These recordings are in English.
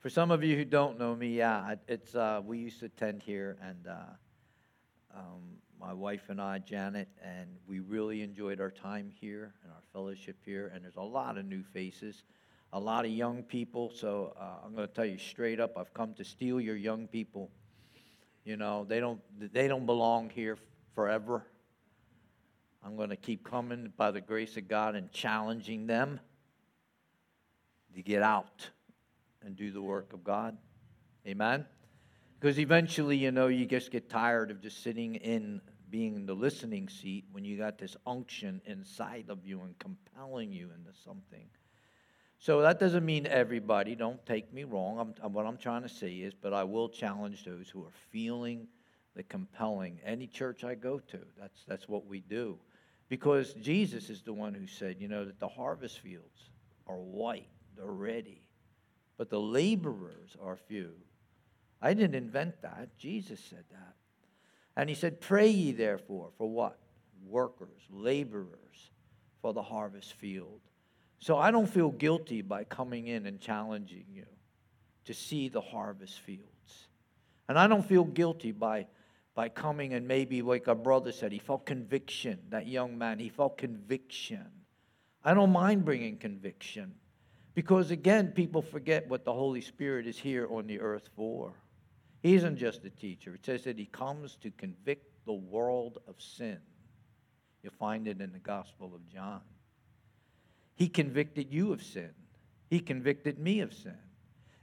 For some of you who don't know me, yeah, it's uh, we used to attend here, and uh, um, my wife and I, Janet, and we really enjoyed our time here and our fellowship here. And there's a lot of new faces, a lot of young people. So uh, I'm going to tell you straight up, I've come to steal your young people. You know, they don't they don't belong here forever. I'm going to keep coming by the grace of God and challenging them to get out and do the work of God. Amen? Because eventually, you know, you just get tired of just sitting in, being in the listening seat when you got this unction inside of you and compelling you into something. So that doesn't mean everybody, don't take me wrong. I'm, what I'm trying to say is, but I will challenge those who are feeling the compelling. Any church I go to, that's, that's what we do. Because Jesus is the one who said, you know, that the harvest fields are white, they're ready but the laborers are few. I didn't invent that. Jesus said that. And he said, Pray ye therefore for what? Workers, laborers for the harvest field. So I don't feel guilty by coming in and challenging you to see the harvest fields. And I don't feel guilty by, by coming and maybe, like our brother said, he felt conviction. That young man, he felt conviction. I don't mind bringing conviction. Because again, people forget what the Holy Spirit is here on the earth for. He isn't just a teacher, it says that he comes to convict the world of sin. You'll find it in the Gospel of John. He convicted you of sin, he convicted me of sin.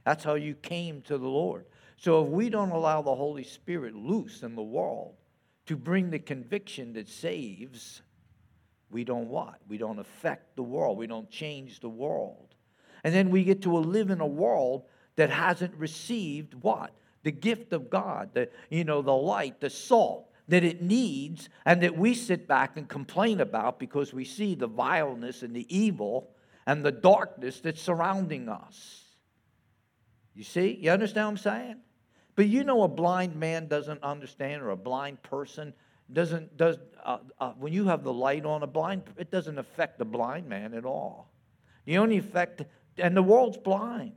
That's how you came to the Lord. So if we don't allow the Holy Spirit loose in the world to bring the conviction that saves, we don't what? We don't affect the world. We don't change the world. And then we get to live in a world that hasn't received what? The gift of God, the, you know, the light, the salt that it needs, and that we sit back and complain about because we see the vileness and the evil and the darkness that's surrounding us. You see? You understand what I'm saying? But you know, a blind man doesn't understand, or a blind person doesn't does uh, uh, when you have the light on a blind, it doesn't affect the blind man at all. The only effect and the world's blind.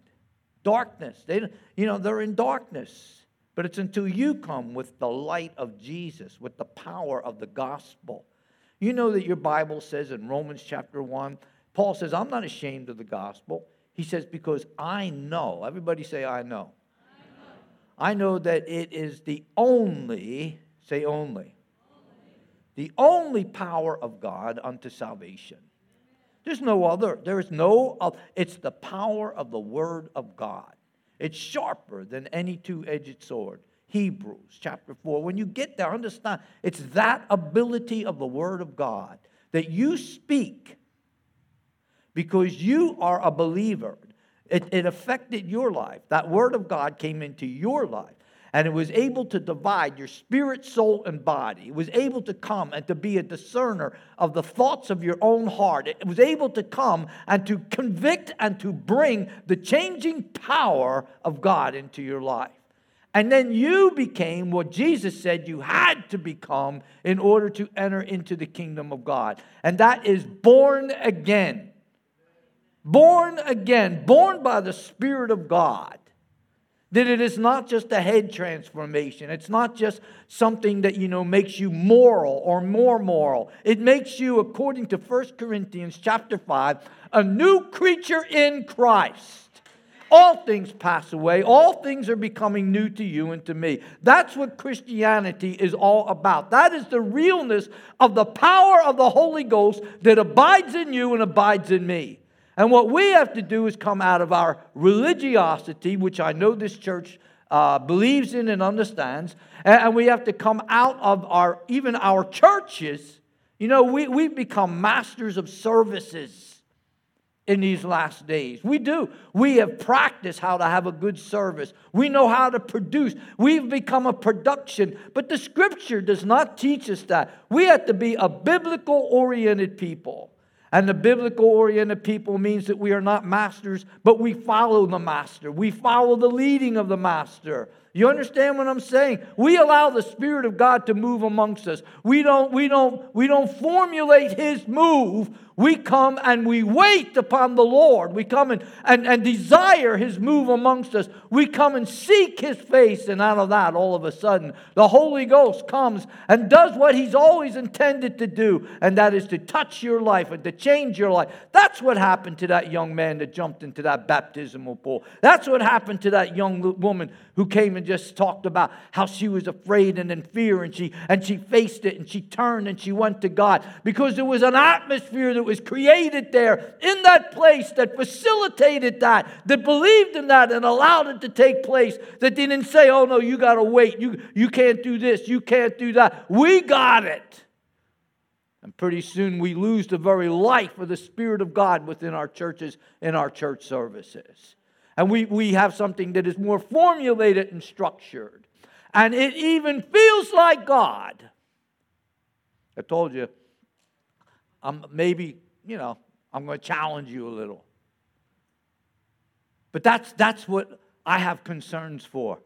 Darkness. They, you know, they're in darkness. But it's until you come with the light of Jesus, with the power of the gospel. You know that your Bible says in Romans chapter 1, Paul says, I'm not ashamed of the gospel. He says, because I know, everybody say, I know. I know, I know that it is the only, say only, only, the only power of God unto salvation. There's no other. There is no other. It's the power of the Word of God. It's sharper than any two edged sword. Hebrews chapter 4. When you get there, understand it's that ability of the Word of God that you speak because you are a believer. It, it affected your life. That Word of God came into your life and it was able to divide your spirit, soul, and body. It was able to come and to be a discerner of the thoughts of your own heart. It was able to come and to convict and to bring the changing power of God into your life. And then you became what Jesus said you had to become in order to enter into the kingdom of God. And that is born again. Born again, born by the Spirit of God. That it is not just a head transformation. It's not just something that, you know, makes you moral or more moral. It makes you, according to 1 Corinthians chapter 5, a new creature in Christ. All things pass away. All things are becoming new to you and to me. That's what Christianity is all about. That is the realness of the power of the Holy Ghost that abides in you and abides in me. And what we have to do is come out of our religiosity, which I know this church uh, believes in and understands, and, and we have to come out of our even our churches. You know, we, we've become masters of services in these last days. We do. We have practiced how to have a good service. We know how to produce. We've become a production. But the scripture does not teach us that. We have to be a biblical oriented people. And the biblical oriented people means that we are not masters, but we follow the master. We follow the leading of the master. You understand what I'm saying? We allow the Spirit of God to move amongst us. We don't, we don't, we don't formulate His move. We come and we wait upon the Lord. We come and, and, and desire His move amongst us. We come and seek His face. And out of that, all of a sudden, the Holy Ghost comes and does what He's always intended to do, and that is to touch your life and to change your life. That's what happened to that young man that jumped into that baptismal pool. That's what happened to that young woman who came and just talked about how she was afraid and in fear, and she, and she faced it and she turned and she went to God because there was an atmosphere that was created there in that place that facilitated that, that believed in that and allowed it to take place, that didn't say, oh no, you got to wait. You, you can't do this. You can't do that. We got it. And pretty soon we lose the very life of the Spirit of God within our churches and our church services. And we, we have something that is more formulated and structured. And it even feels like God. I told you, I'm maybe you know, I'm going to challenge you a little. But that's, that's what I have concerns for.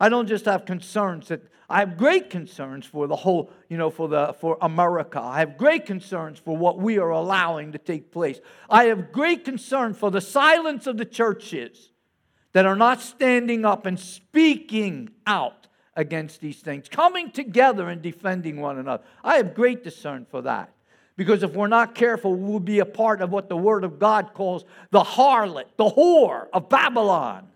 I don't just have concerns that I have great concerns for the whole, you know, for the for America. I have great concerns for what we are allowing to take place. I have great concern for the silence of the churches that are not standing up and speaking out against these things, coming together and defending one another. I have great concern for that. Because if we're not careful, we'll be a part of what the Word of God calls the harlot, the whore of Babylon.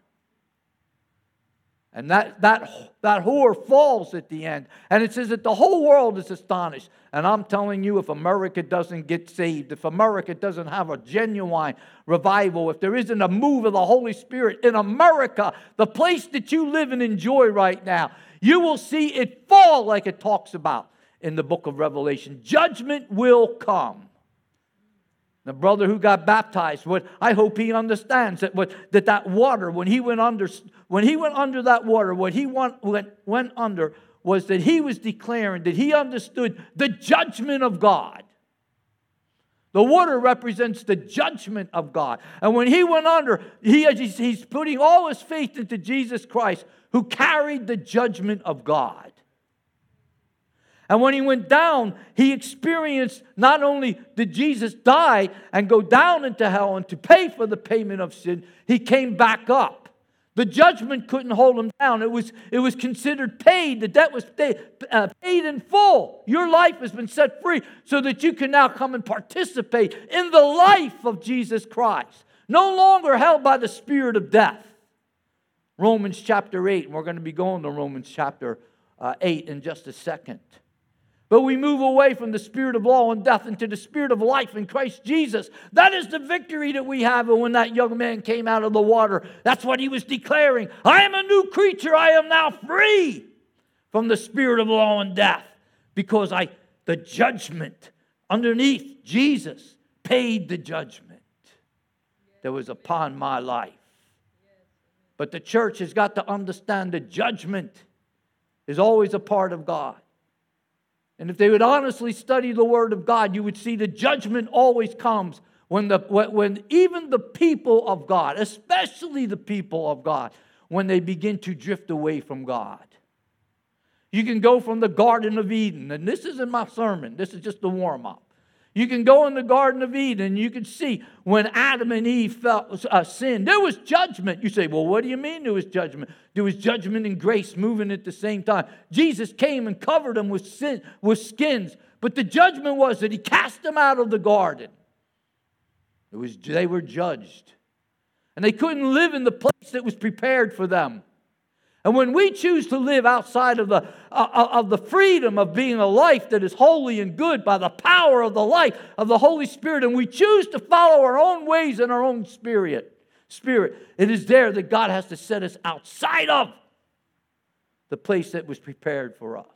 And that, that, that whore falls at the end. And it says that the whole world is astonished. And I'm telling you, if America doesn't get saved, if America doesn't have a genuine revival, if there isn't a move of the Holy Spirit in America, the place that you live and enjoy right now, you will see it fall like it talks about in the book of Revelation. Judgment will come. The brother who got baptized, what I hope he understands that what, that that water, when he went under, when he went under that water, what he went, went, went under was that he was declaring that he understood the judgment of God. The water represents the judgment of God. And when he went under, he, he's putting all his faith into Jesus Christ, who carried the judgment of God. And when he went down, he experienced not only did Jesus die and go down into hell and to pay for the payment of sin, he came back up. The judgment couldn't hold him down. It was, it was considered paid. The debt was paid, uh, in full. Your life has been set free so that you can now come and participate in the life of Jesus Christ. No longer held by the spirit of death. Romans chapter 8, and we're going to be going to Romans chapter uh, 8 in just a second. But we move away from the spirit of law and death into the spirit of life in Christ Jesus. That is the victory that we have. And when that young man came out of the water, that's what he was declaring I am a new creature. I am now free from the spirit of law and death because I, the judgment underneath Jesus paid the judgment that was upon my life. But the church has got to understand the judgment is always a part of God. And if they would honestly study the Word of God, you would see the judgment always comes when, the, when even the people of God, especially the people of God, when they begin to drift away from God. You can go from the Garden of Eden, and this isn't my sermon, this is just the warm up. You can go in the Garden of Eden you can see when Adam and Eve felt, uh, sinned, there was judgment. You say, well, what do you mean there was judgment? There was judgment and grace moving at the same time. Jesus came and covered them with, sin, with skins, but the judgment was that he cast them out of the garden. It was, they were judged. And they couldn't live in the place that was prepared for them. And when we choose to live outside of the, uh, uh, of the freedom of being a life that is holy and good by the power of the life of the Holy Spirit, and we choose to follow our own ways and our own spirit, spirit, it is there that God has to set us outside of the place that was prepared for us.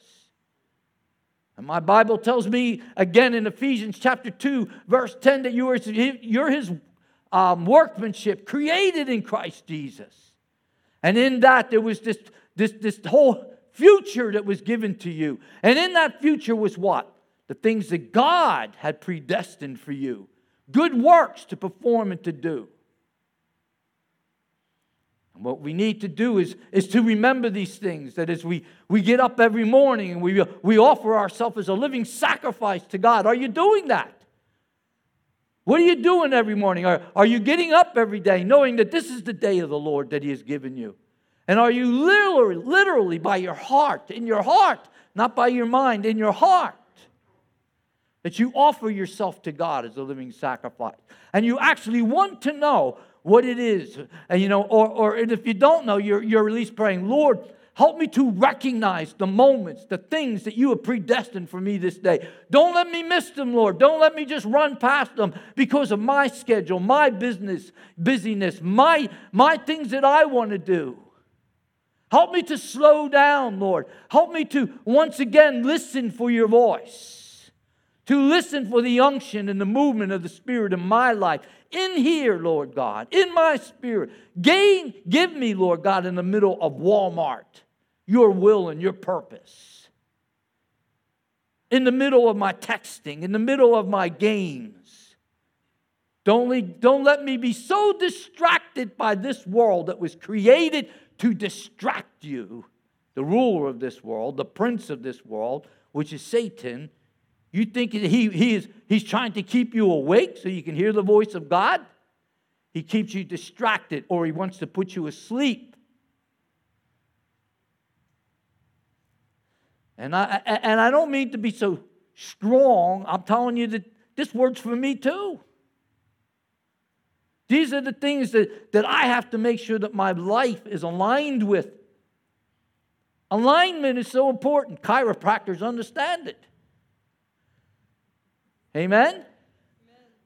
And my Bible tells me again in Ephesians chapter 2, verse 10, that you are, you're his um, workmanship created in Christ Jesus and in that, there was this, this, this whole future that was given to you. And in that future was what? The things that God had predestined for you, good works to perform and to do. And what we need to do is, is to remember these things that as we, we get up every morning and we, we offer ourselves as a living sacrifice to God. Are you doing that? What are you doing every morning? Are, are you getting up every day knowing that this is the day of the Lord that He has given you? And are you literally, literally by your heart, in your heart, not by your mind, in your heart, that you offer yourself to God as a living sacrifice? And you actually want to know what it is. And you know, or, or if you don't know, you're, you're at least praying, Lord, Help me to recognize the moments, the things that you have predestined for me this day. Don't let me miss them, Lord. Don't let me just run past them because of my schedule, my business, busyness, my, my things that I want to do. Help me to slow down, Lord. Help me to once again listen for your voice, to listen for the unction and the movement of the Spirit in my life. In here, Lord God, in my spirit. Gain, give me, Lord God, in the middle of Walmart your will and your purpose. In the middle of my texting, in the middle of my games. Don't, don't let me be so distracted by this world that was created to distract you. The ruler of this world, the prince of this world, which is Satan. You think he, he is, he's trying to keep you awake so you can hear the voice of God? He keeps you distracted or he wants to put you asleep And I, and I don't mean to be so strong. I'm telling you that this works for me too. These are the things that, that I have to make sure that my life is aligned with. Alignment is so important. Chiropractors understand it. Amen? Amen?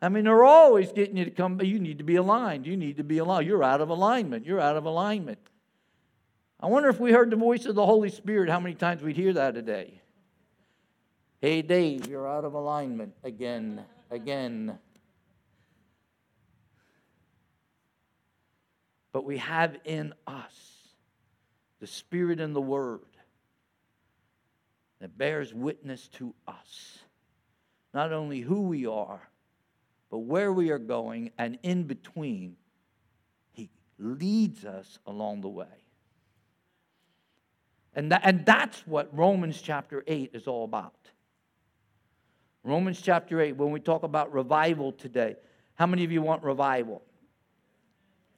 I mean, they're always getting you to come, you need to be aligned. You need to be aligned. You're out of alignment. You're out of alignment. I wonder if we heard the voice of the Holy Spirit, how many times we'd hear that a day. Hey, Dave, you're out of alignment again, again. But we have in us the Spirit and the Word that bears witness to us. Not only who we are, but where we are going, and in between, He leads us along the way. And, that, and that's what Romans chapter 8 is all about. Romans chapter 8, when we talk about revival today, how many of you want revival?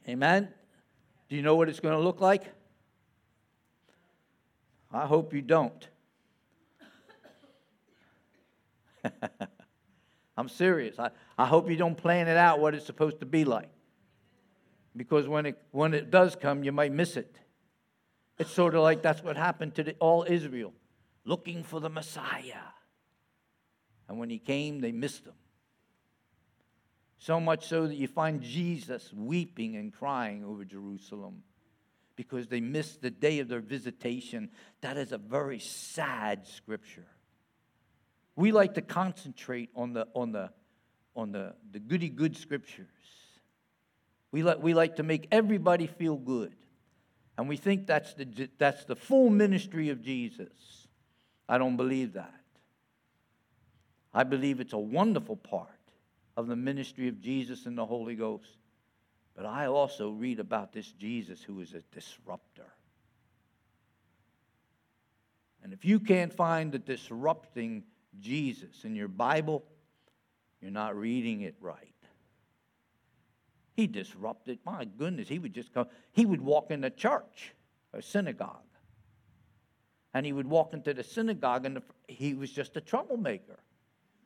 Amen? Do you know what it's going to look like? I hope you don't. I'm serious. I, I hope you don't plan it out what it's supposed to be like. Because when it, when it does come, you might miss it. It's sort of like that's what happened to the, all Israel, looking for the Messiah. And when he came, they missed him. So much so that you find Jesus weeping and crying over Jerusalem because they missed the day of their visitation. That is a very sad scripture. We like to concentrate on the, on the, on the, the goody good scriptures. We, like, we like to make everybody feel good. And we think that's the, that's the full ministry of Jesus. I don't believe that. I believe it's a wonderful part of the ministry of Jesus and the Holy Ghost. But I also read about this Jesus who is a disruptor. And if you can't find the disrupting Jesus in your Bible, you're not reading it right. He disrupted. My goodness, he would just come. He would walk in the church, a synagogue. And he would walk into the synagogue, and the, he was just a troublemaker.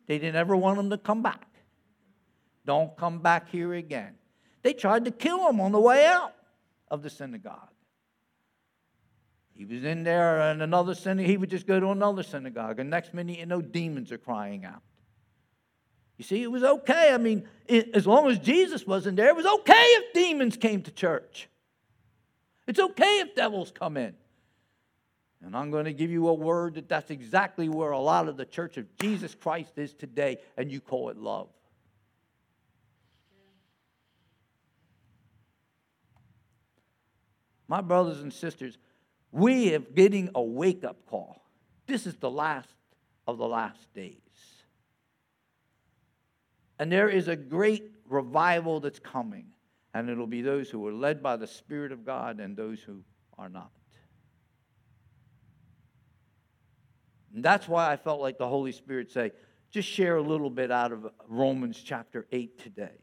They didn't ever want him to come back. Don't come back here again. They tried to kill him on the way out of the synagogue. He was in there, and another synagogue, he would just go to another synagogue, and next minute, you know, demons are crying out. You see, it was okay. I mean, it, as long as Jesus wasn't there, it was okay if demons came to church. It's okay if devils come in. And I'm going to give you a word that that's exactly where a lot of the church of Jesus Christ is today, and you call it love. My brothers and sisters, we are getting a wake up call. This is the last of the last days. And there is a great revival that's coming. And it'll be those who are led by the Spirit of God and those who are not. And that's why I felt like the Holy Spirit say, just share a little bit out of Romans chapter 8 today.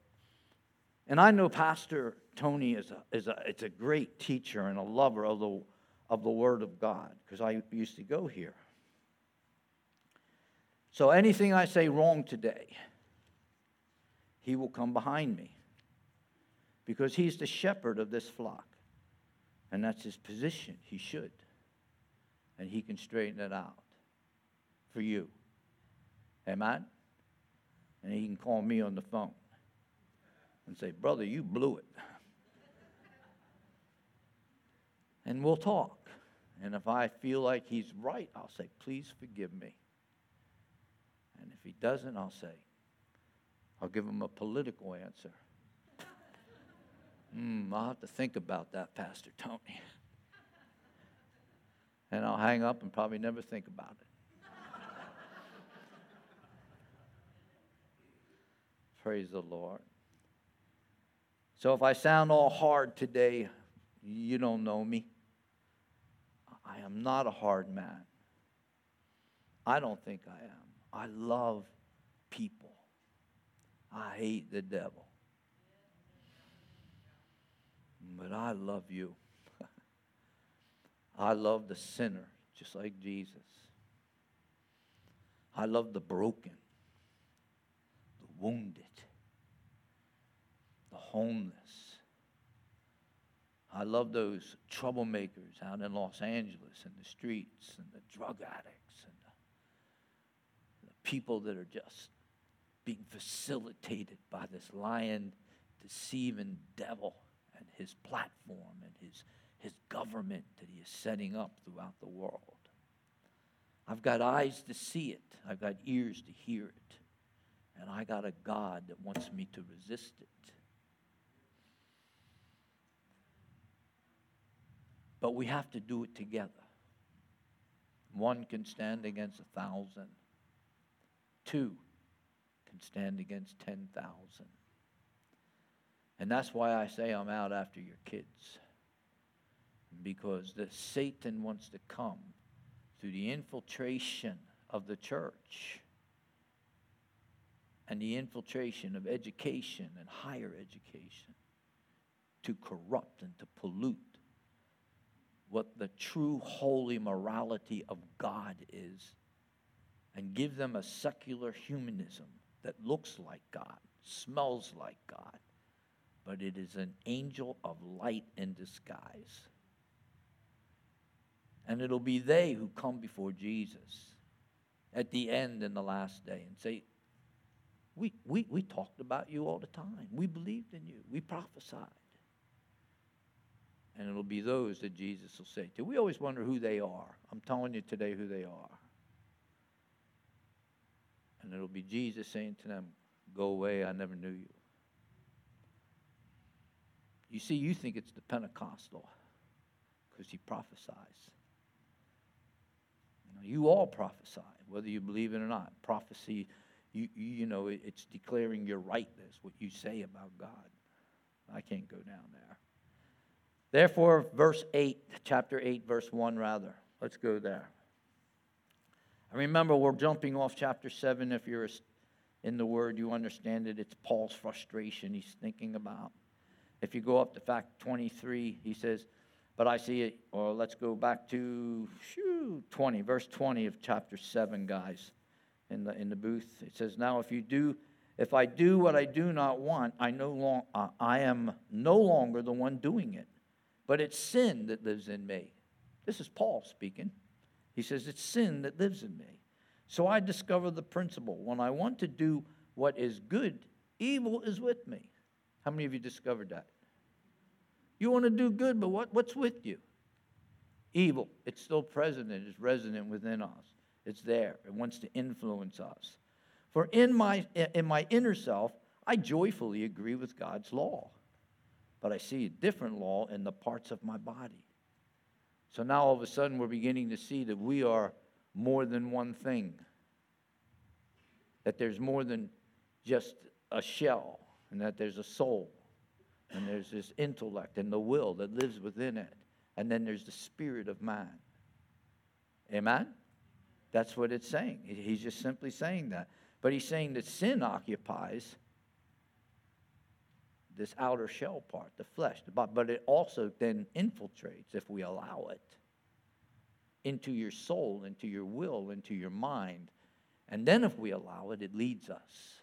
And I know Pastor Tony is a, is a, it's a great teacher and a lover of the, of the Word of God because I used to go here. So anything I say wrong today, he will come behind me because he's the shepherd of this flock. And that's his position. He should. And he can straighten it out for you. Amen? And he can call me on the phone and say, Brother, you blew it. and we'll talk. And if I feel like he's right, I'll say, Please forgive me. And if he doesn't, I'll say, I'll give him a political answer. Hmm, I'll have to think about that, Pastor Tony. and I'll hang up and probably never think about it. Praise the Lord. So if I sound all hard today, you don't know me. I am not a hard man. I don't think I am. I love people. I hate the devil. But I love you. I love the sinner, just like Jesus. I love the broken, the wounded the homeless. I love those troublemakers out in Los Angeles and the streets and the drug addicts and the, the people that are just being facilitated by this lying, deceiving devil and his platform and his, his government that he is setting up throughout the world. I've got eyes to see it, I've got ears to hear it, and I got a God that wants me to resist it. But we have to do it together. One can stand against a thousand, two can stand against 10,000. And that's why I say I'm out after your kids. Because the Satan wants to come through the infiltration of the church and the infiltration of education and higher education to corrupt and to pollute what the true holy morality of God is and give them a secular humanism that looks like God, smells like God, but it is an angel of light in disguise. And it'll be they who come before Jesus at the end in the last day and say, we, we, we talked about you all the time. We believed in you. We prophesied. And it'll be those that Jesus will say to. We always wonder who they are. I'm telling you today who they are. And it'll be Jesus saying to them, Go away, I never knew you. You see, you think it's the Pentecostal because he prophesies. You, you all prophesy, whether you believe it or not. Prophecy, you, you know, it's declaring your rightness, what you say about God. I can't go down there. Therefore, verse 8, chapter 8, verse 1, rather. Let's go there. And remember, we're jumping off chapter 7. If you're in the Word, you understand it. It's Paul's frustration he's thinking about. If you go up to fact 23, he says, But I see it, or let's go back to shoo, 20, verse 20 of chapter 7, guys, in the, in the booth. It says, Now if you do. If I do what I do not want, I no long, uh, I am no longer the one doing it but it's sin that lives in me. This is Paul speaking. He says, It's sin that lives in me. So I discover the principle. When I want to do what is good, evil is with me. How many of you discovered that? You want to do good, but what, what's with you? Evil. It's still present it's resident within us. It's there. It wants to influence us. For in my, in my inner self, I joyfully agree with God's law but I see a different law in the parts of my body. So now all of a sudden we're beginning to see that we are more than one thing, that there's more than just a shell, and that there's a soul, And there's this intellect and the will that lives within it. And then there's the spirit of man. Amen? That's what it's saying. He's just simply saying that. But he's saying that sin occupies this outer shell part, the flesh, the body, but it also then infiltrates, if we allow it, into your soul, into your will, into your mind. And then if we allow it, it leads us.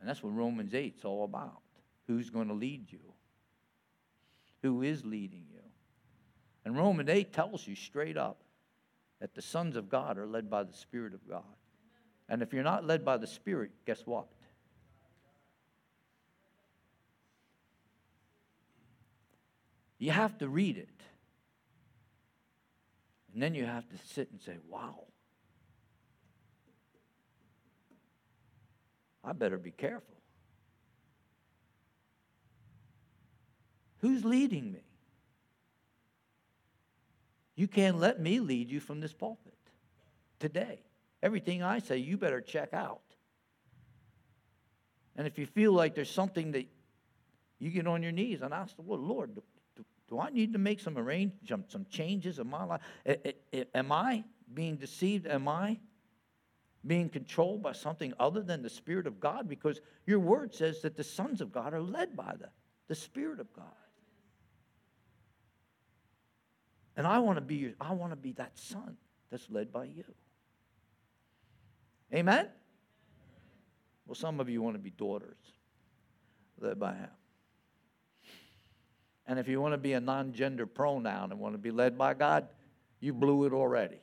And that's what Romans 8 is all about. Who's going to lead you? Who is leading you? And Romans 8 tells you straight up that the sons of God are led by the Spirit of God. And if you're not led by the Spirit, guess what? You have to read it. And then you have to sit and say, wow. I better be careful. Who's leading me? You can't let me lead you from this pulpit today. Everything I say, you better check out. And if you feel like there's something that you get on your knees and ask the Lord, Lord, do, I need to make some arrange, some, some changes in my life? Am I being deceived? Am I being controlled by something other than the Spirit of God? Because your word says that the sons of God are led by the, the Spirit of God. And I want to be I want to be that son that's led by you. Amen? Well, some of you want to be daughters led by him. And if you want to be a non gender pronoun and want to be led by God, you blew it already.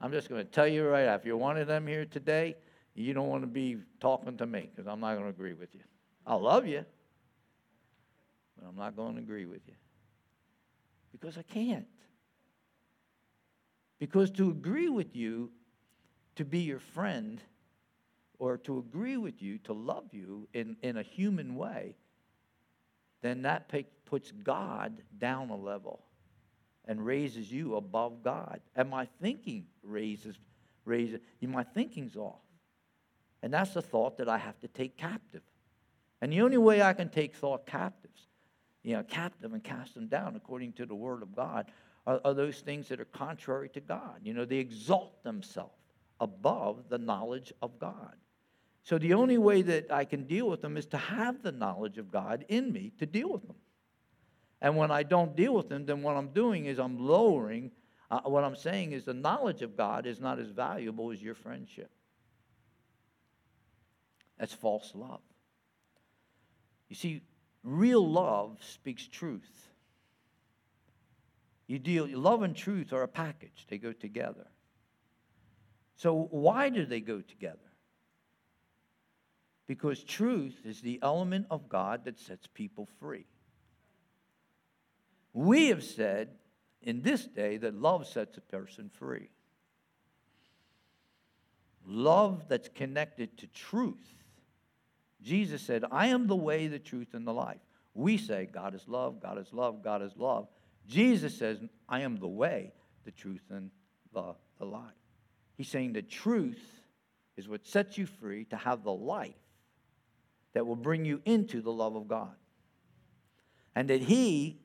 I'm just going to tell you right now if you're one of them here today, you don't want to be talking to me because I'm not going to agree with you. I love you, but I'm not going to agree with you because I can't. Because to agree with you, to be your friend, or to agree with you, to love you in, in a human way, then that puts God down a level and raises you above God. And my thinking raises, raises, my thinking's off. And that's the thought that I have to take captive. And the only way I can take thought captives you know, captive and cast them down according to the word of God are, are those things that are contrary to God. You know, they exalt themselves above the knowledge of God. So the only way that I can deal with them is to have the knowledge of God in me to deal with them. And when I don't deal with them, then what I'm doing is I'm lowering. Uh, what I'm saying is the knowledge of God is not as valuable as your friendship. That's false love. You see, Real love speaks truth. You deal love and truth are a package. They go together. So why do they go together? Because truth is the element of God that sets people free. We have said in this day that love sets a person free. Love that's connected to truth Jesus said, I am the way, the truth, and the life. We say, God is love, God is love, God is love. Jesus says, I am the way, the truth, and the, the life. He's saying the truth is what sets you free to have the life that will bring you into the love of God. And that He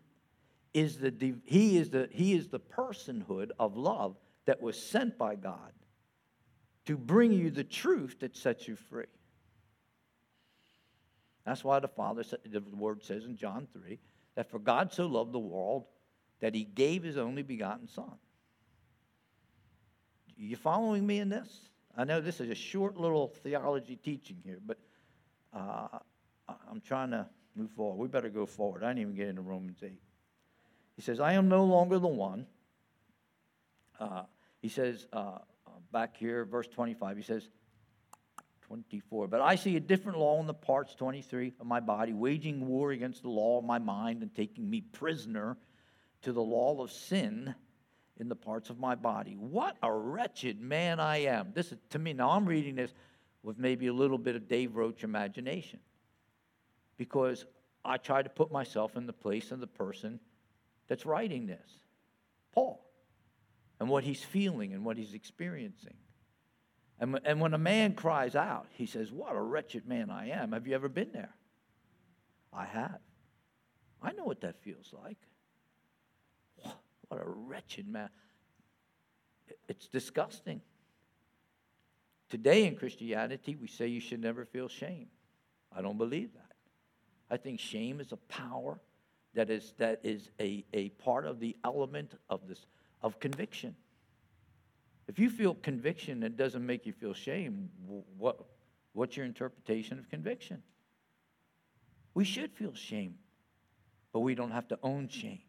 is the, he is the, he is the personhood of love that was sent by God to bring you the truth that sets you free. That's why the Father, the word says in John 3, that for God so loved the world that he gave his only begotten Son. You following me in this? I know this is a short little theology teaching here, but uh, I'm trying to move forward. We better go forward. I didn't even get into Romans 8. He says, I am no longer the one. Uh, he says, uh, back here, verse 25, he says, 24. But I see a different law in the parts, 23, of my body, waging war against the law of my mind and taking me prisoner to the law of sin in the parts of my body. What a wretched man I am. This is to me, now I'm reading this with maybe a little bit of Dave Roach imagination because I try to put myself in the place of the person that's writing this, Paul, and what he's feeling and what he's experiencing. And, and when a man cries out, he says, What a wretched man I am. Have you ever been there? I have. I know what that feels like. What a wretched man. It's disgusting. Today in Christianity, we say you should never feel shame. I don't believe that. I think shame is a power that is, that is a, a part of the element of, this, of conviction. If you feel conviction that doesn't make you feel shame, what, what's your interpretation of conviction? We should feel shame, but we don't have to own shame.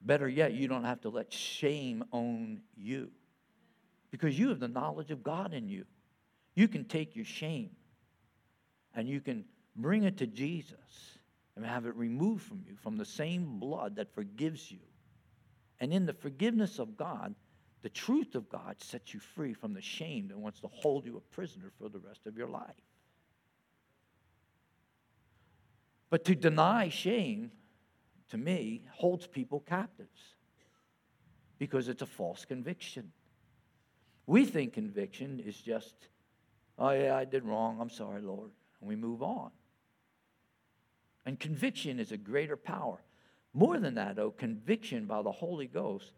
Better yet, you don't have to let shame own you because you have the knowledge of God in you. You can take your shame and you can bring it to Jesus and have it removed from you from the same blood that forgives you. And in the forgiveness of God, the truth of God sets you free from the shame that wants to hold you a prisoner for the rest of your life. But to deny shame, to me, holds people captives because it's a false conviction. We think conviction is just, oh, yeah, I did wrong. I'm sorry, Lord. And we move on. And conviction is a greater power. More than that, though, conviction by the Holy Ghost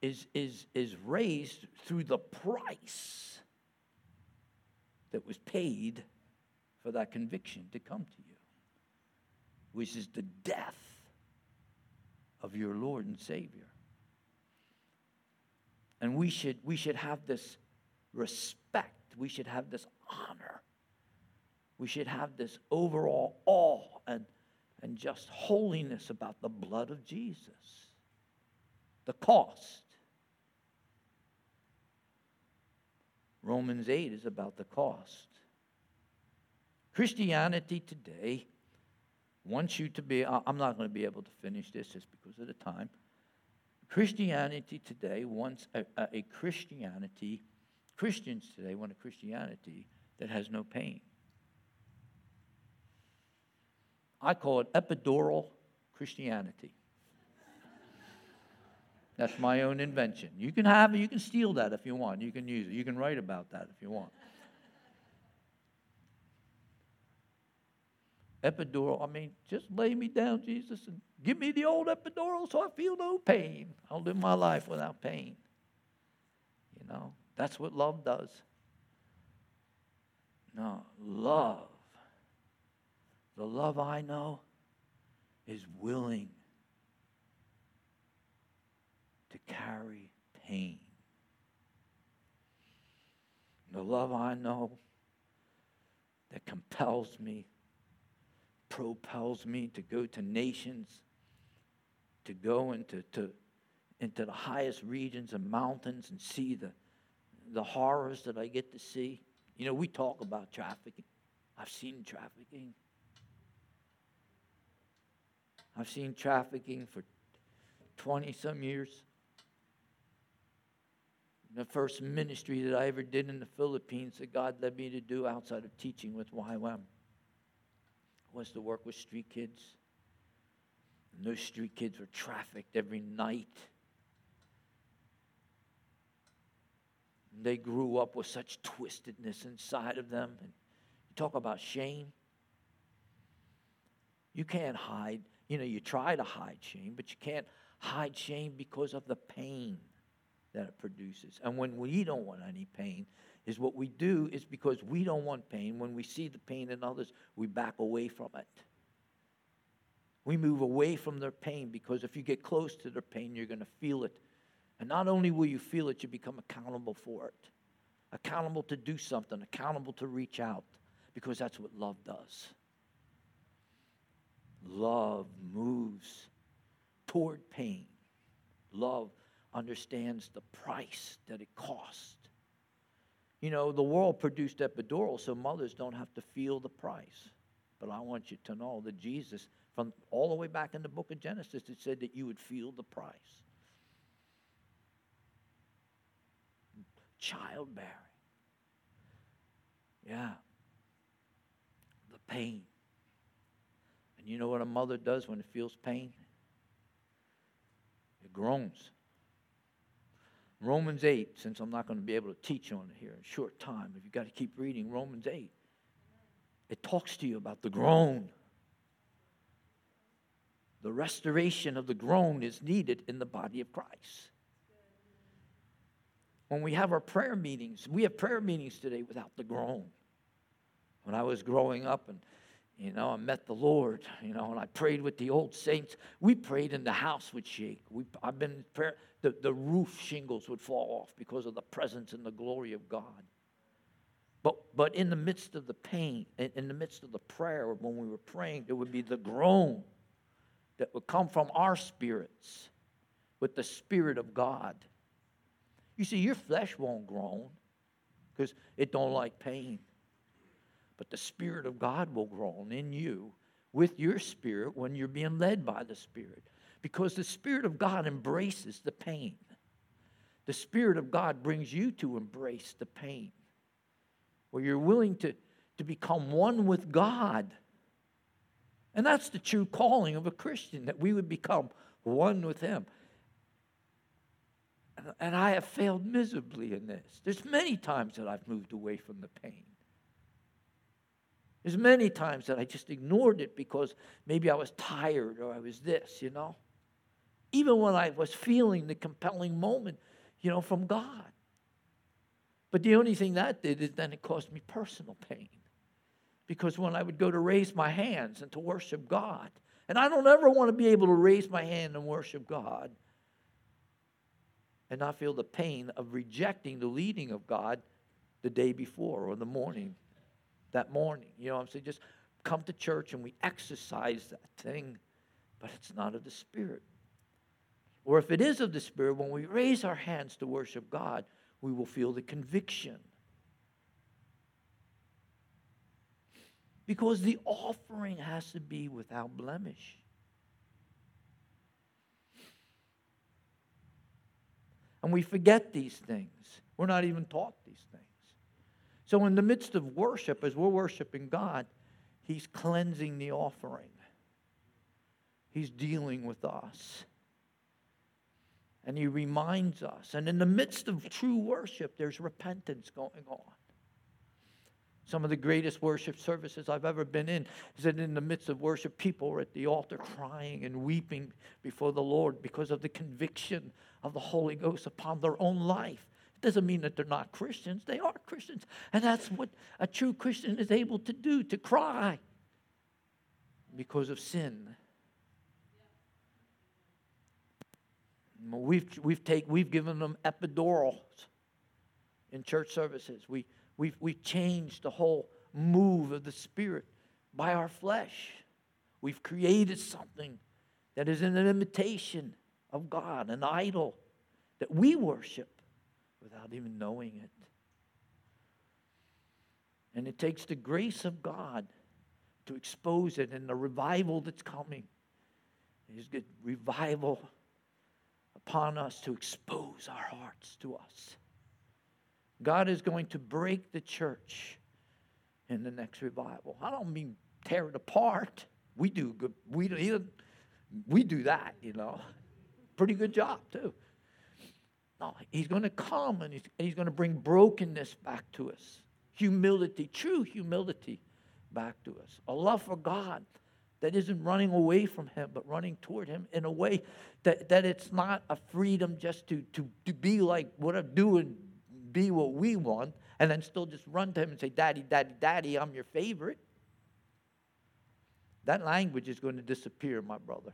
is, is, is raised through the price that was paid for that conviction to come to you, which is the death of your Lord and Savior. And we should, we should have this respect, we should have this honor, we should have this overall awe and, and just holiness about the blood of Jesus. The cost. Romans 8 is about the cost. Christianity today wants you to be, I'm not going to be able to finish this just because of the time. Christianity today wants a, a, a Christianity, Christians today want a Christianity that has no pain. I call it epidural Christianity. That's my own invention. You can have it, you can steal that if you want. You can use it. You can write about that if you want. Epidural, I mean, just lay me down, Jesus, and give me the old epidural so I feel no pain. I'll live my life without pain. You know, that's what love does. No, love, the love I know, is willing to carry pain. The love I know that compels me, propels me to go to nations, to go into to, into the highest regions and mountains and see the, the horrors that I get to see. You know, we talk about trafficking. I've seen trafficking. I've seen trafficking for 20 some years the first ministry that I ever did in the Philippines that God led me to do outside of teaching with YWAM was to work with street kids. And those street kids were trafficked every night. And they grew up with such twistedness inside of them. And you talk about shame. You can't hide. You know, you try to hide shame, but you can't hide shame because of the pain that it produces. And when we don't want any pain, is what we do is because we don't want pain. When we see the pain in others, we back away from it. We move away from their pain because if you get close to their pain, you're going to feel it. And not only will you feel it, you become accountable for it. Accountable to do something, accountable to reach out, because that's what love does. Love moves toward pain. Love understands the price that it cost. You know, the world produced epidural so mothers don't have to feel the price. But I want you to know that Jesus, from all the way back in the book of Genesis, it said that you would feel the price. Childbearing. Yeah. The pain. And you know what a mother does when it feels pain? It groans. Romans 8, since I'm not going to be able to teach on it here in short time, if you've got to keep reading Romans 8, it talks to you about the groan. The restoration of the groan is needed in the body of Christ. When we have our prayer meetings, we have prayer meetings today without the groan. When I was growing up and you know, I met the Lord, you know, and I prayed with the old saints. We prayed and the house would shake. We, I've been prayer, the, the roof shingles would fall off because of the presence and the glory of God. But, but in the midst of the pain, in, in the midst of the prayer, when we were praying, there would be the groan that would come from our spirits with the Spirit of God. You see, your flesh won't groan because it don't like pain. But the Spirit of God will groan in you with your spirit when you're being led by the Spirit. Because the Spirit of God embraces the pain. The Spirit of God brings you to embrace the pain, where you're willing to, to become one with God and that's the true calling of a Christian, that we would become one with Him. And I have failed miserably in this. There's many times that I've moved away from the pain. There's many times that I just ignored it because maybe I was tired or I was this, you know. Even when I was feeling the compelling moment, you know, from God. But the only thing that did is then it caused me personal pain because when I would go to raise my hands and to worship God, and I don't ever want to be able to raise my hand and worship God and not feel the pain of rejecting the leading of God the day before or the morning, that morning. You know I'm saying? Just come to church and we exercise that thing, but it's not of the Spirit. Or if it is of the Spirit, when we raise our hands to worship God, we will feel the conviction because the offering has to be without blemish. And we forget these things. We're not even taught these things. So, in the midst of worship, as we're worshiping God, He's cleansing the offering, He's dealing with us. And He reminds us. And in the midst of true worship, there's repentance going on. Some of the greatest worship services I've ever been in is that in the midst of worship, people are at the altar crying and weeping before the Lord because of the conviction of the Holy Ghost upon their own life. Doesn't mean that they're not Christians, they are Christians. And that's what a true Christian is able to do to cry because of sin. We've, we've, take, we've given them epidurals in church services. We, We've, we've changed the whole move of the Spirit by our flesh. We've created something that is an imitation of God, an idol that we worship without even knowing it. And it takes the grace of God to expose it and the revival that's coming. There's good revival upon us to expose our hearts to us. God is going to break the church in the next revival. I don't mean tear it apart. We do good. We do, we do that, you know. Pretty good job too. No, he's going to come and he's, he's going to bring brokenness back to us, humility, true humility back to us, a love for God that isn't running away from him, but running toward him in a way that, that it's not a freedom just to, to, to be like what I'm doing be what we want and then still just run to him and say, Daddy, Daddy, Daddy, I'm your favorite. That language is going to disappear, my brother.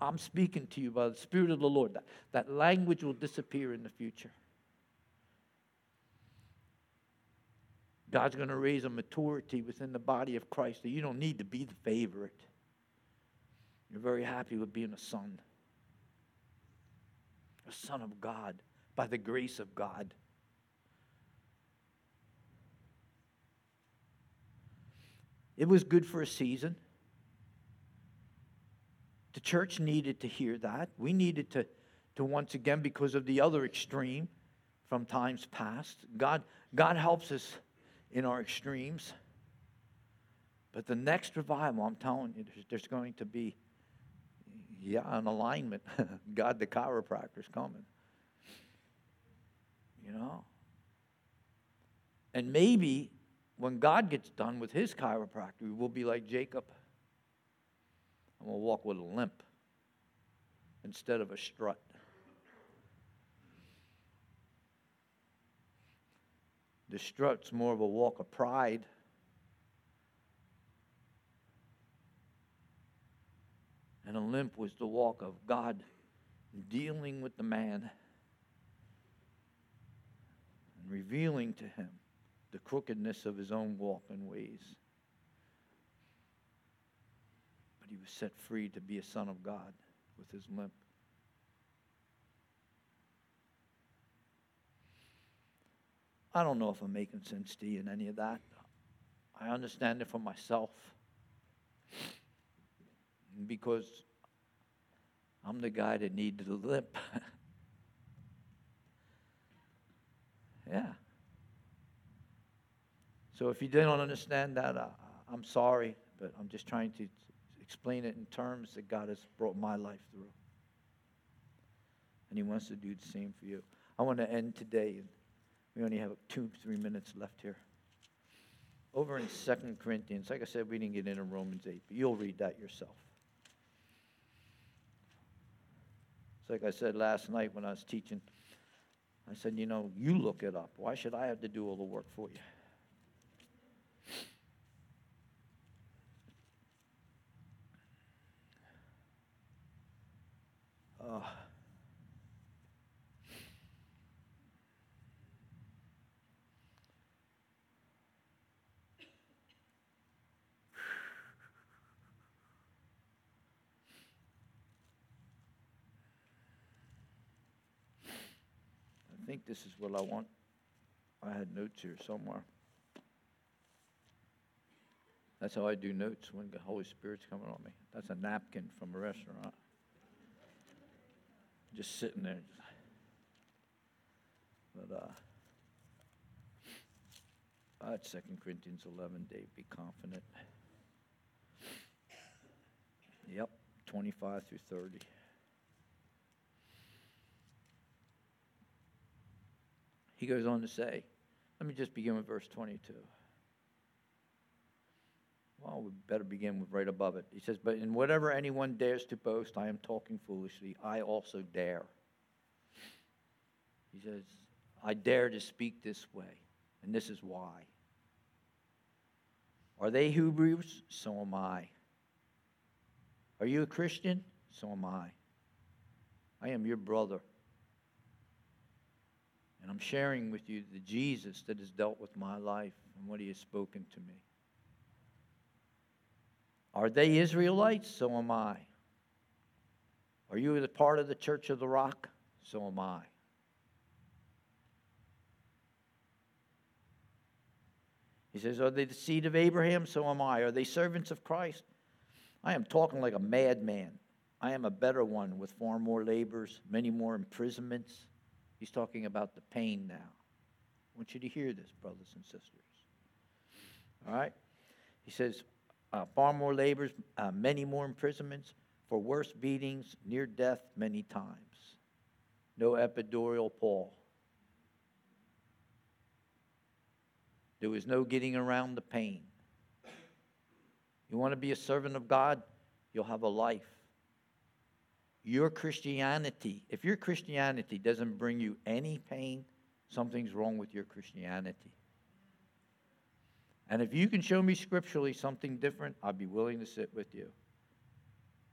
I'm speaking to you by the Spirit of the Lord. That, that language will disappear in the future. God's going to raise a maturity within the body of Christ that you don't need to be the favorite. You're very happy with being a son a son of God by the grace of God. It was good for a season. The church needed to hear that. We needed to, to once again, because of the other extreme from times past. God, God helps us in our extremes. But the next revival, I'm telling you, there's, there's going to be Yeah, an alignment. God, the chiropractor's coming. You know? And maybe when God gets done with his chiropractor, we'll be like Jacob. And going to walk with a limp instead of a strut. The strut's more of a walk of pride. And a limp was the walk of God dealing with the man and revealing to him the crookedness of his own walk and ways. But he was set free to be a son of God with his limp. I don't know if I'm making sense to you in any of that. I understand it for myself because I'm the guy that needed a limp. yeah. So if you didn't understand that, I'm sorry, but I'm just trying to explain it in terms that God has brought my life through. And He wants to do the same for you. I want to end today. We only have two, three minutes left here. Over in Second Corinthians, like I said, we didn't get into Romans 8, but you'll read that yourself. It's like I said last night when I was teaching. I said, you know, you look it up. Why should I have to do all the work for you? Uh, I think this is what I want. I had notes here somewhere. That's how I do notes when the Holy Spirit's coming on me. That's a napkin from a restaurant. Just sitting there. But uh, that's Second Corinthians 11, Dave. Be confident. Yep, 25 through 30. He goes on to say, let me just begin with verse 22. Well, we better begin with right above it. He says, But in whatever anyone dares to boast, I am talking foolishly. I also dare. He says, I dare to speak this way, and this is why. Are they Hebrews? So am I. Are you a Christian? So am I. I am your brother. And I'm sharing with you the Jesus that has dealt with my life and what he has spoken to me. Are they Israelites? So am I. Are you a part of the Church of the Rock? So am I. He says, Are they the seed of Abraham? So am I. Are they servants of Christ? I am talking like a madman. I am a better one with far more labors, many more imprisonments He's talking about the pain now. I want you to hear this, brothers and sisters. All right? He says, uh, far more labors, uh, many more imprisonments, for worse beatings, near death many times. No epidural Paul. There was no getting around the pain. You want to be a servant of God? You'll have a life your Christianity, if your Christianity doesn't bring you any pain, something's wrong with your Christianity. And if you can show me scripturally something different, I'd be willing to sit with you.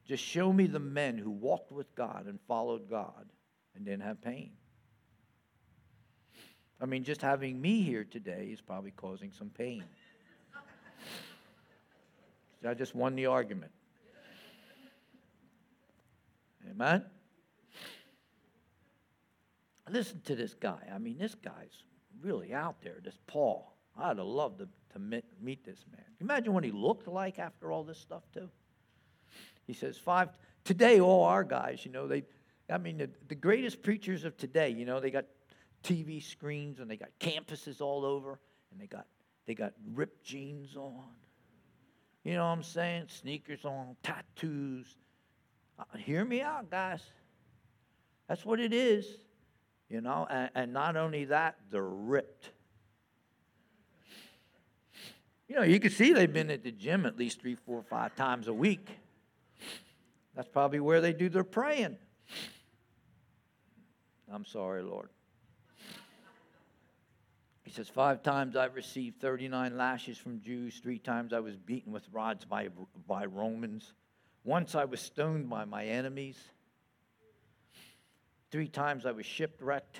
Just show me the men who walked with God and followed God and didn't have pain. I mean, just having me here today is probably causing some pain. I just won the argument. Amen? Listen to this guy. I mean, this guy's really out there, this Paul. I'd have loved to, to meet this man. Imagine what he looked like after all this stuff, too. He says, five, today, all our guys, you know, they, I mean, the, the greatest preachers of today, you know, they got TV screens and they got campuses all over and they got, they got ripped jeans on. You know what I'm saying? Sneakers on, tattoos, Uh, hear me out, guys. That's what it is, you know. And, and not only that, they're ripped. You know, you can see they've been at the gym at least three, four, five times a week. That's probably where they do their praying. I'm sorry, Lord. He says, Five times I've received 39 lashes from Jews. Three times I was beaten with rods by, by Romans. Once I was stoned by my enemies. Three times I was shipwrecked.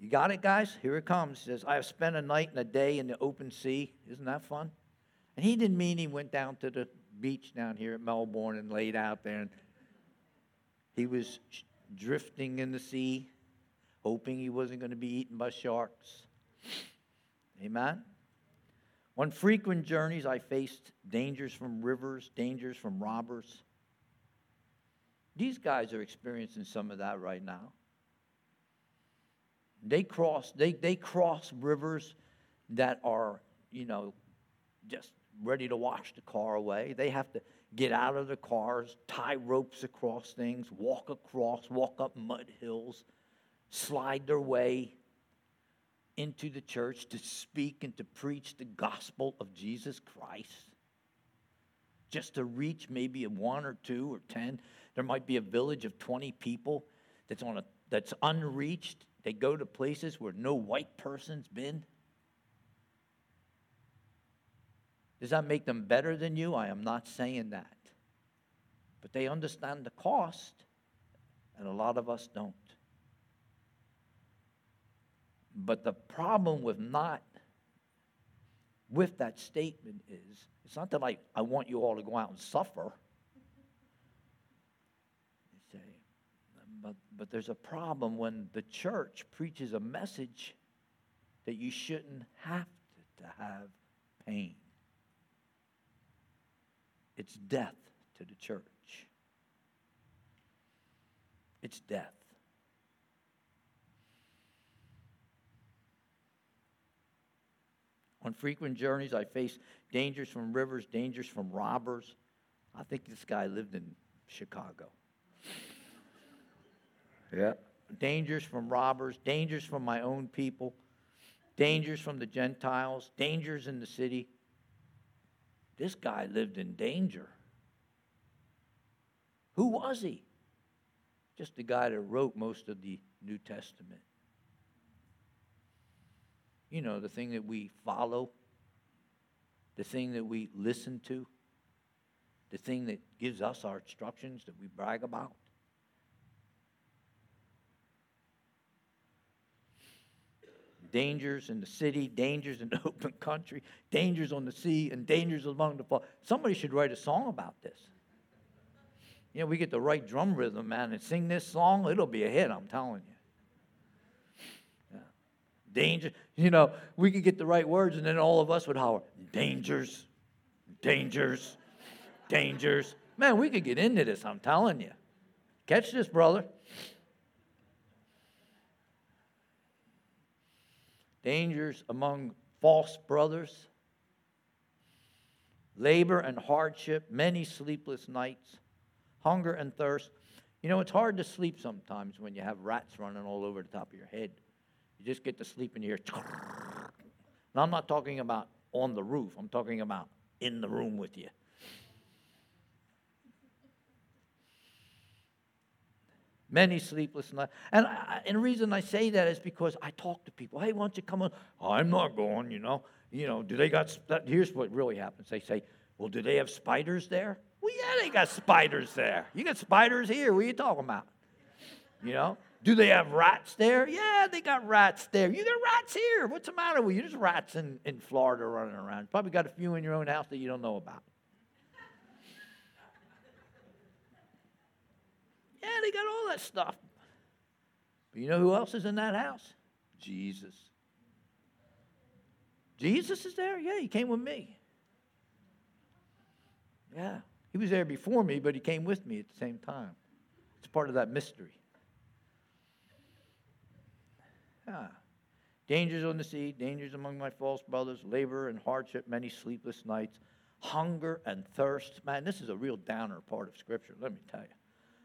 You got it, guys? Here it comes. He says, I have spent a night and a day in the open sea. Isn't that fun? And he didn't mean he went down to the beach down here at Melbourne and laid out there. And he was drifting in the sea, hoping he wasn't going to be eaten by sharks. Amen? On frequent journeys, I faced dangers from rivers, dangers from robbers. These guys are experiencing some of that right now. They cross, they, they cross rivers that are, you know, just ready to wash the car away. They have to get out of the cars, tie ropes across things, walk across, walk up mud hills, slide their way into the church to speak and to preach the gospel of Jesus Christ. Just to reach maybe one or two or ten. There might be a village of 20 people that's on a that's unreached they go to places where no white person's been. Does that make them better than you? I am not saying that. But they understand the cost, and a lot of us don't. But the problem with not, with that statement is, it's not that I, I want you all to go out and suffer. But, but there's a problem when the church preaches a message that you shouldn't have to, to have pain. It's death to the church. It's death. On frequent journeys, I face dangers from rivers, dangers from robbers. I think this guy lived in Chicago. Yeah. Dangers from robbers, dangers from my own people, dangers from the Gentiles, dangers in the city. This guy lived in danger. Who was he? Just the guy that wrote most of the New Testament. You know, the thing that we follow, the thing that we listen to, the thing that gives us our instructions that we brag about. dangers in the city, dangers in the open country, dangers on the sea, and dangers among the fall. Somebody should write a song about this. You know, we get the right drum rhythm, man, and sing this song, it'll be a hit, I'm telling you. Danger, you know, we could get the right words, and then all of us would holler, dangers, dangers, dangers. Man, we could get into this, I'm telling you. Catch this, brother. dangers among false brothers, labor and hardship, many sleepless nights, hunger and thirst. You know, it's hard to sleep sometimes when you have rats running all over the top of your head. You just get to sleep and you hear. Now, I'm not talking about on the roof, I'm talking about in the room with you. many sleepless nights. And, and the reason I say that is because I talk to people. Hey, why don't you come on? Oh, I'm not going, you know. You know, do they got, here's what really happens. They say, well, do they have spiders there? Well, yeah, they got spiders there. You got spiders here. What are you talking about? You know? Do they have rats there? Yeah, they got rats there. You got rats here. What's the matter with you? There's rats in, in Florida running around. You Probably got a few in your own house that you don't know about. Yeah, they got all that stuff. But you know who else is in that house? Jesus. Jesus is there? Yeah, he came with me. Yeah. He was there before me, but he came with me at the same time. It's part of that mystery. Yeah. Dangers on the sea, dangers among my false brothers, labor and hardship, many sleepless nights, hunger and thirst. Man, this is a real downer part of Scripture, let me tell you.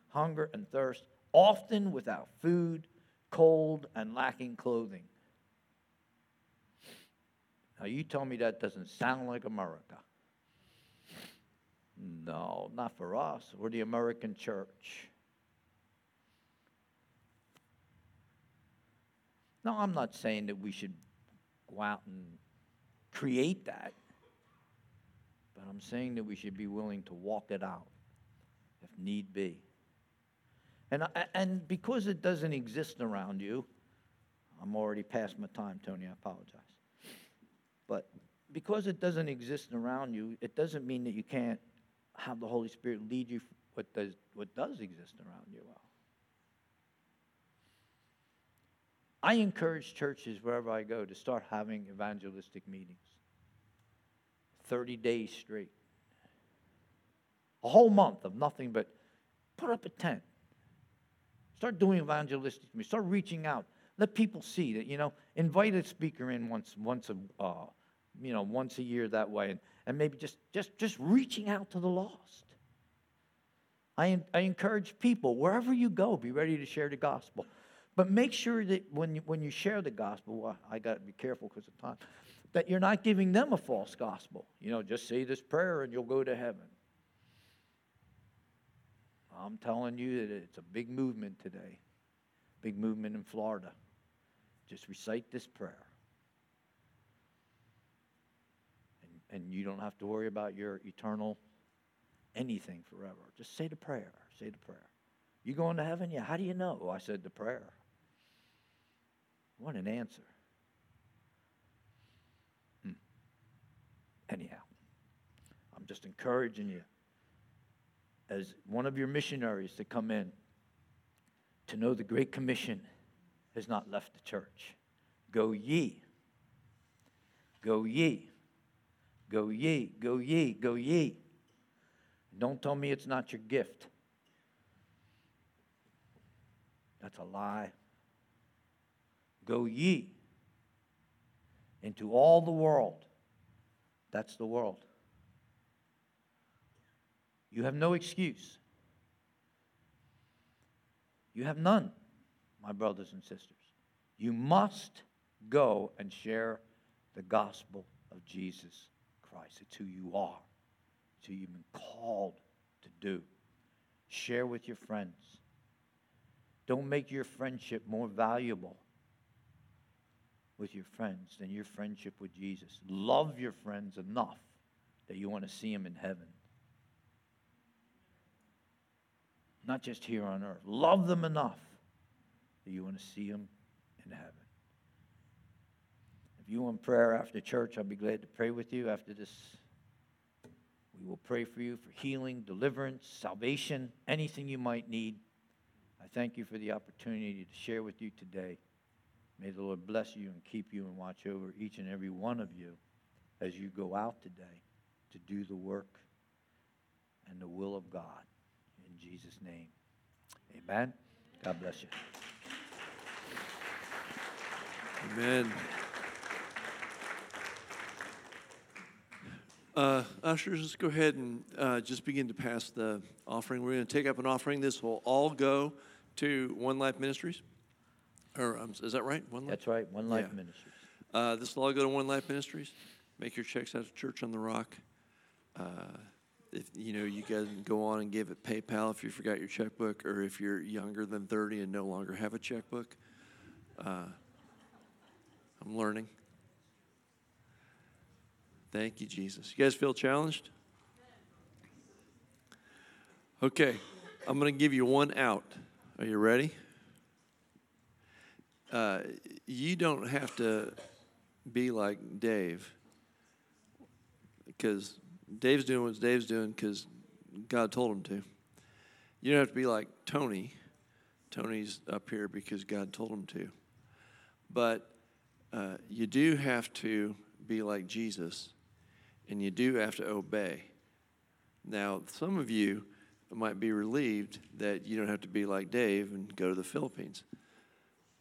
Hunger and thirst, often without food, cold, and lacking clothing. Now, you tell me that doesn't sound like America. No, not for us. We're the American church. No, I'm not saying that we should go out and create that. But I'm saying that we should be willing to walk it out if need be. And, and because it doesn't exist around you, I'm already past my time, Tony, I apologize. But because it doesn't exist around you, it doesn't mean that you can't have the Holy Spirit lead you what does, what does exist around you. I encourage churches wherever I go to start having evangelistic meetings. 30 days straight. A whole month of nothing but put up a tent. Start doing evangelistic meetings. Start reaching out. Let people see that, you know, invite a speaker in once, once a, uh, you know, once a year that way. And, and maybe just, just, just reaching out to the lost. I, I encourage people, wherever you go, be ready to share the gospel. But make sure that when you, when you share the gospel, well, I got to be careful because of time, that you're not giving them a false gospel. You know, just say this prayer and you'll go to heaven. I'm telling you that it's a big movement today, big movement in Florida. Just recite this prayer. And, and you don't have to worry about your eternal anything forever. Just say the prayer. Say the prayer. You going to heaven? Yeah. How do you know? Oh, I said the prayer. What an answer. Hmm. Anyhow, I'm just encouraging you as one of your missionaries to come in to know the Great Commission has not left the church. Go ye. Go ye. Go ye. Go ye. Go ye. Don't tell me it's not your gift. That's a lie. Go ye into all the world. That's the world. You have no excuse. You have none, my brothers and sisters. You must go and share the gospel of Jesus Christ. It's who you are, it's who you've been called to do. Share with your friends. Don't make your friendship more valuable with your friends than your friendship with Jesus. Love your friends enough that you want to see them in heaven. Not just here on earth. Love them enough that you want to see them in heaven. If you want prayer after church, I'll be glad to pray with you after this. We will pray for you for healing, deliverance, salvation, anything you might need. I thank you for the opportunity to share with you today. May the Lord bless you and keep you and watch over each and every one of you as you go out today to do the work and the will of God. In Jesus' name, amen. God bless you. Amen. Uh, ushers, let's go ahead and uh, just begin to pass the offering. We're going to take up an offering. This will all go to One Life Ministries. Or um, is that right? One Life. That's right. One Life yeah. Ministries. Uh, this will all go to One Life Ministries. Make your checks out to Church on the Rock. Uh, if you know, you can go on and give it PayPal if you forgot your checkbook, or if you're younger than 30 and no longer have a checkbook. Uh, I'm learning. Thank you, Jesus. You guys feel challenged? Okay, I'm going to give you one out. Are you ready? Uh, you don't have to be like Dave because Dave's doing what Dave's doing because God told him to. You don't have to be like Tony. Tony's up here because God told him to. But uh, you do have to be like Jesus and you do have to obey. Now, some of you might be relieved that you don't have to be like Dave and go to the Philippines.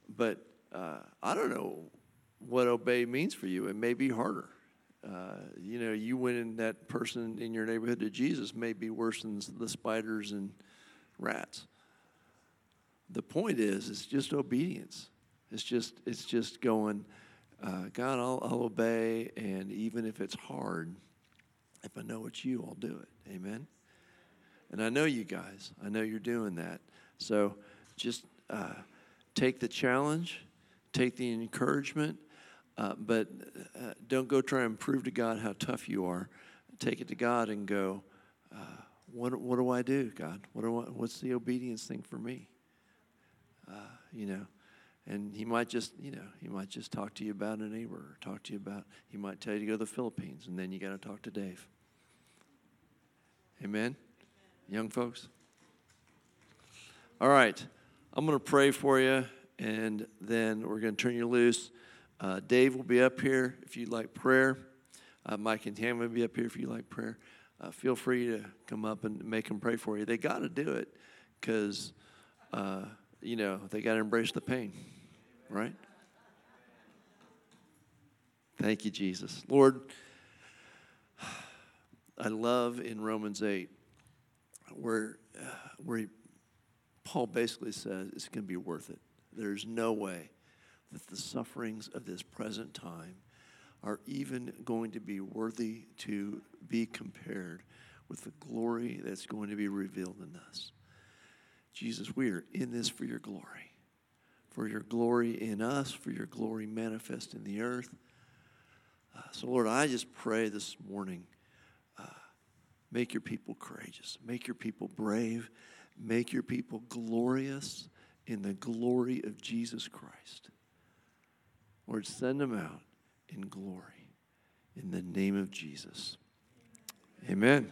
But uh, I don't know what obey means for you. It may be harder. uh, you know, you winning that person in your neighborhood to Jesus may be worse than the spiders and rats. The point is, it's just obedience. It's just, it's just going, uh, God, I'll, I'll obey, and even if it's hard, if I know it's you, I'll do it. Amen. And I know you guys. I know you're doing that. So just uh, take the challenge, take the encouragement, uh, but uh, don't go try and prove to God how tough you are. Take it to God and go, uh, what, what do I do, God? What do I, what's the obedience thing for me? Uh, you know, and he might just, you know, he might just talk to you about a neighbor, or talk to you about, he might tell you to go to the Philippines, and then you got to talk to Dave. Amen? Young folks? All right, I'm going to pray for you, and then we're going to turn you loose. Uh, Dave will be up here if you'd like prayer. Uh, Mike and Tam will be up here if you like prayer. Uh, feel free to come up and make them pray for you. They got to do it because, uh, you know, they got to embrace the pain, right? Thank you, Jesus. Lord, I love in Romans 8 where, uh, where he, Paul basically says it's going to be worth it. There's no way that the sufferings of this present time are even going to be worthy to be compared with the glory that's going to be revealed in us. Jesus, we are in this for your glory, for your glory in us, for your glory manifest in the earth. Uh, so, Lord, I just pray this morning uh, make your people courageous, make your people brave, make your people glorious in the glory of Jesus Christ. Lord, send them out in glory in the name of Jesus. Amen.